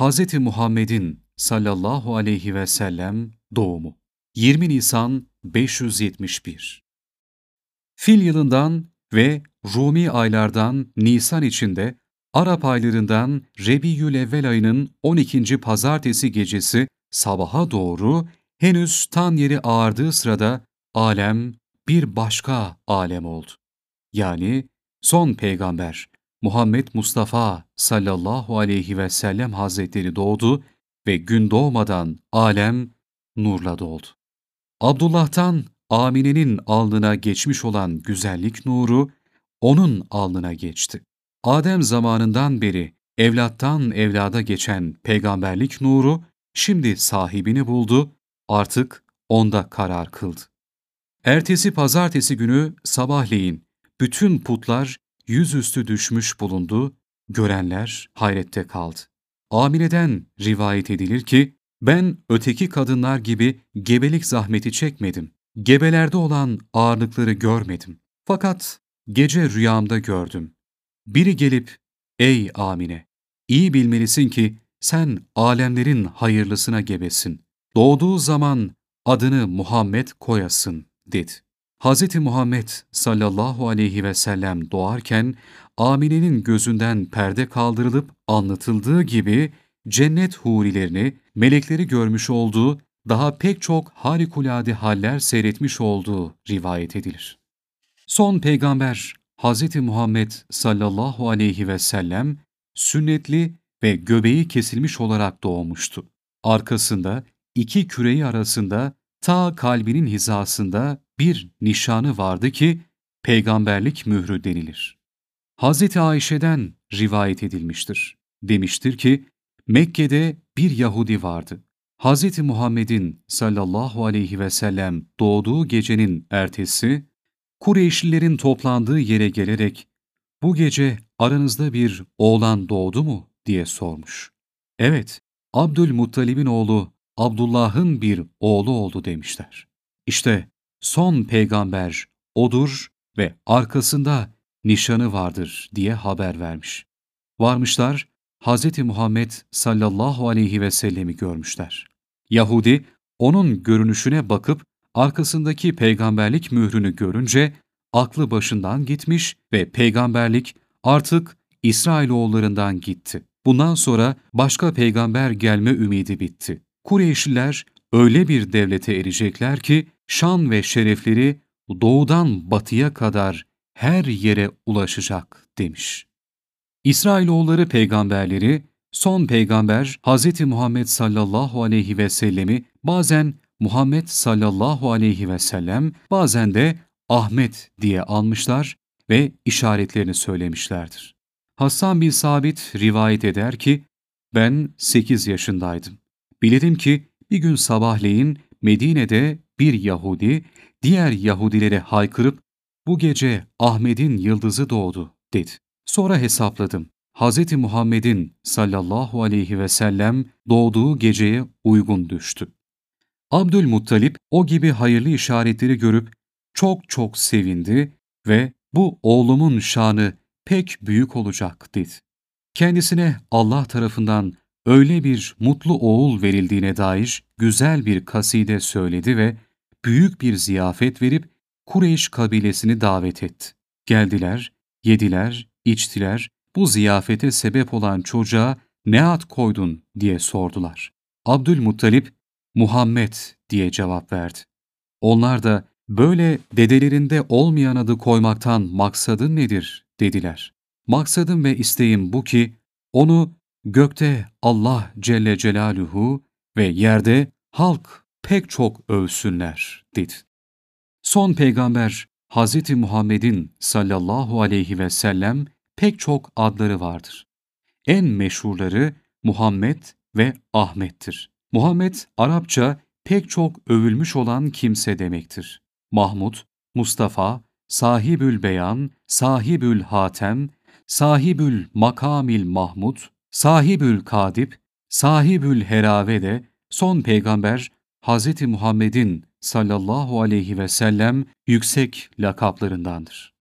Hz. Muhammed'in sallallahu aleyhi ve sellem doğumu. 20 Nisan 571 Fil yılından ve Rumi aylardan Nisan içinde Arap aylarından Rebiyül Evvel ayının 12. pazartesi gecesi sabaha doğru henüz tan yeri ağardığı sırada alem bir başka alem oldu. Yani son peygamber Muhammed Mustafa sallallahu aleyhi ve sellem hazretleri doğdu ve gün doğmadan alem nurla doldu. Abdullah'tan Amine'nin alnına geçmiş olan güzellik nuru, onun alnına geçti. Adem zamanından beri evlattan evlada geçen peygamberlik nuru, şimdi sahibini buldu, artık onda karar kıldı. Ertesi pazartesi günü sabahleyin bütün putlar yüzüstü düşmüş bulundu, görenler hayrette kaldı. Amine'den rivayet edilir ki, ben öteki kadınlar gibi gebelik zahmeti çekmedim. Gebelerde olan ağırlıkları görmedim. Fakat gece rüyamda gördüm. Biri gelip, ''Ey Amine, iyi bilmelisin ki sen alemlerin hayırlısına gebesin. Doğduğu zaman adını Muhammed koyasın.'' dedi. Hz. Muhammed sallallahu aleyhi ve sellem doğarken Amine'nin gözünden perde kaldırılıp anlatıldığı gibi cennet hurilerini, melekleri görmüş olduğu, daha pek çok harikulade haller seyretmiş olduğu rivayet edilir. Son peygamber Hz. Muhammed sallallahu aleyhi ve sellem sünnetli ve göbeği kesilmiş olarak doğmuştu. Arkasında iki küreği arasında ta kalbinin hizasında bir nişanı vardı ki peygamberlik mührü denilir. Hz. Ayşe'den rivayet edilmiştir. Demiştir ki, Mekke'de bir Yahudi vardı. Hz. Muhammed'in sallallahu aleyhi ve sellem doğduğu gecenin ertesi, Kureyşlilerin toplandığı yere gelerek, ''Bu gece aranızda bir oğlan doğdu mu?'' diye sormuş. ''Evet, Abdülmuttalib'in oğlu Abdullah'ın bir oğlu oldu.'' demişler. İşte son peygamber odur ve arkasında nişanı vardır diye haber vermiş. Varmışlar, Hz. Muhammed sallallahu aleyhi ve sellemi görmüşler. Yahudi, onun görünüşüne bakıp arkasındaki peygamberlik mührünü görünce aklı başından gitmiş ve peygamberlik artık İsrailoğullarından gitti. Bundan sonra başka peygamber gelme ümidi bitti. Kureyşliler öyle bir devlete erecekler ki şan ve şerefleri doğudan batıya kadar her yere ulaşacak demiş. İsrailoğulları peygamberleri, son peygamber Hz. Muhammed sallallahu aleyhi ve sellemi bazen Muhammed sallallahu aleyhi ve sellem, bazen de Ahmet diye almışlar ve işaretlerini söylemişlerdir. Hasan bin Sabit rivayet eder ki, ben 8 yaşındaydım. Bilirim ki bir gün sabahleyin Medine'de bir Yahudi diğer Yahudilere haykırıp bu gece Ahmet'in yıldızı doğdu dedi. Sonra hesapladım. Hz. Muhammed'in sallallahu aleyhi ve sellem doğduğu geceye uygun düştü. Abdülmuttalip o gibi hayırlı işaretleri görüp çok çok sevindi ve bu oğlumun şanı pek büyük olacak dedi. Kendisine Allah tarafından öyle bir mutlu oğul verildiğine dair güzel bir kaside söyledi ve büyük bir ziyafet verip Kureyş kabilesini davet etti. Geldiler, yediler, içtiler, bu ziyafete sebep olan çocuğa ne ad koydun diye sordular. Abdülmuttalip, Muhammed diye cevap verdi. Onlar da böyle dedelerinde olmayan adı koymaktan maksadın nedir dediler. Maksadım ve isteğim bu ki onu gökte Allah Celle Celaluhu ve yerde halk pek çok övsünler dedi. Son peygamber Hz. Muhammed'in sallallahu aleyhi ve sellem pek çok adları vardır. En meşhurları Muhammed ve Ahmet'tir. Muhammed Arapça pek çok övülmüş olan kimse demektir. Mahmud, Mustafa, Sahibül Beyan, Sahibül Hatem, Sahibül Makamil Mahmud, Sahibül Kadip, Sahibül Herave de son peygamber Hz. Muhammed'in sallallahu aleyhi ve sellem yüksek lakaplarındandır.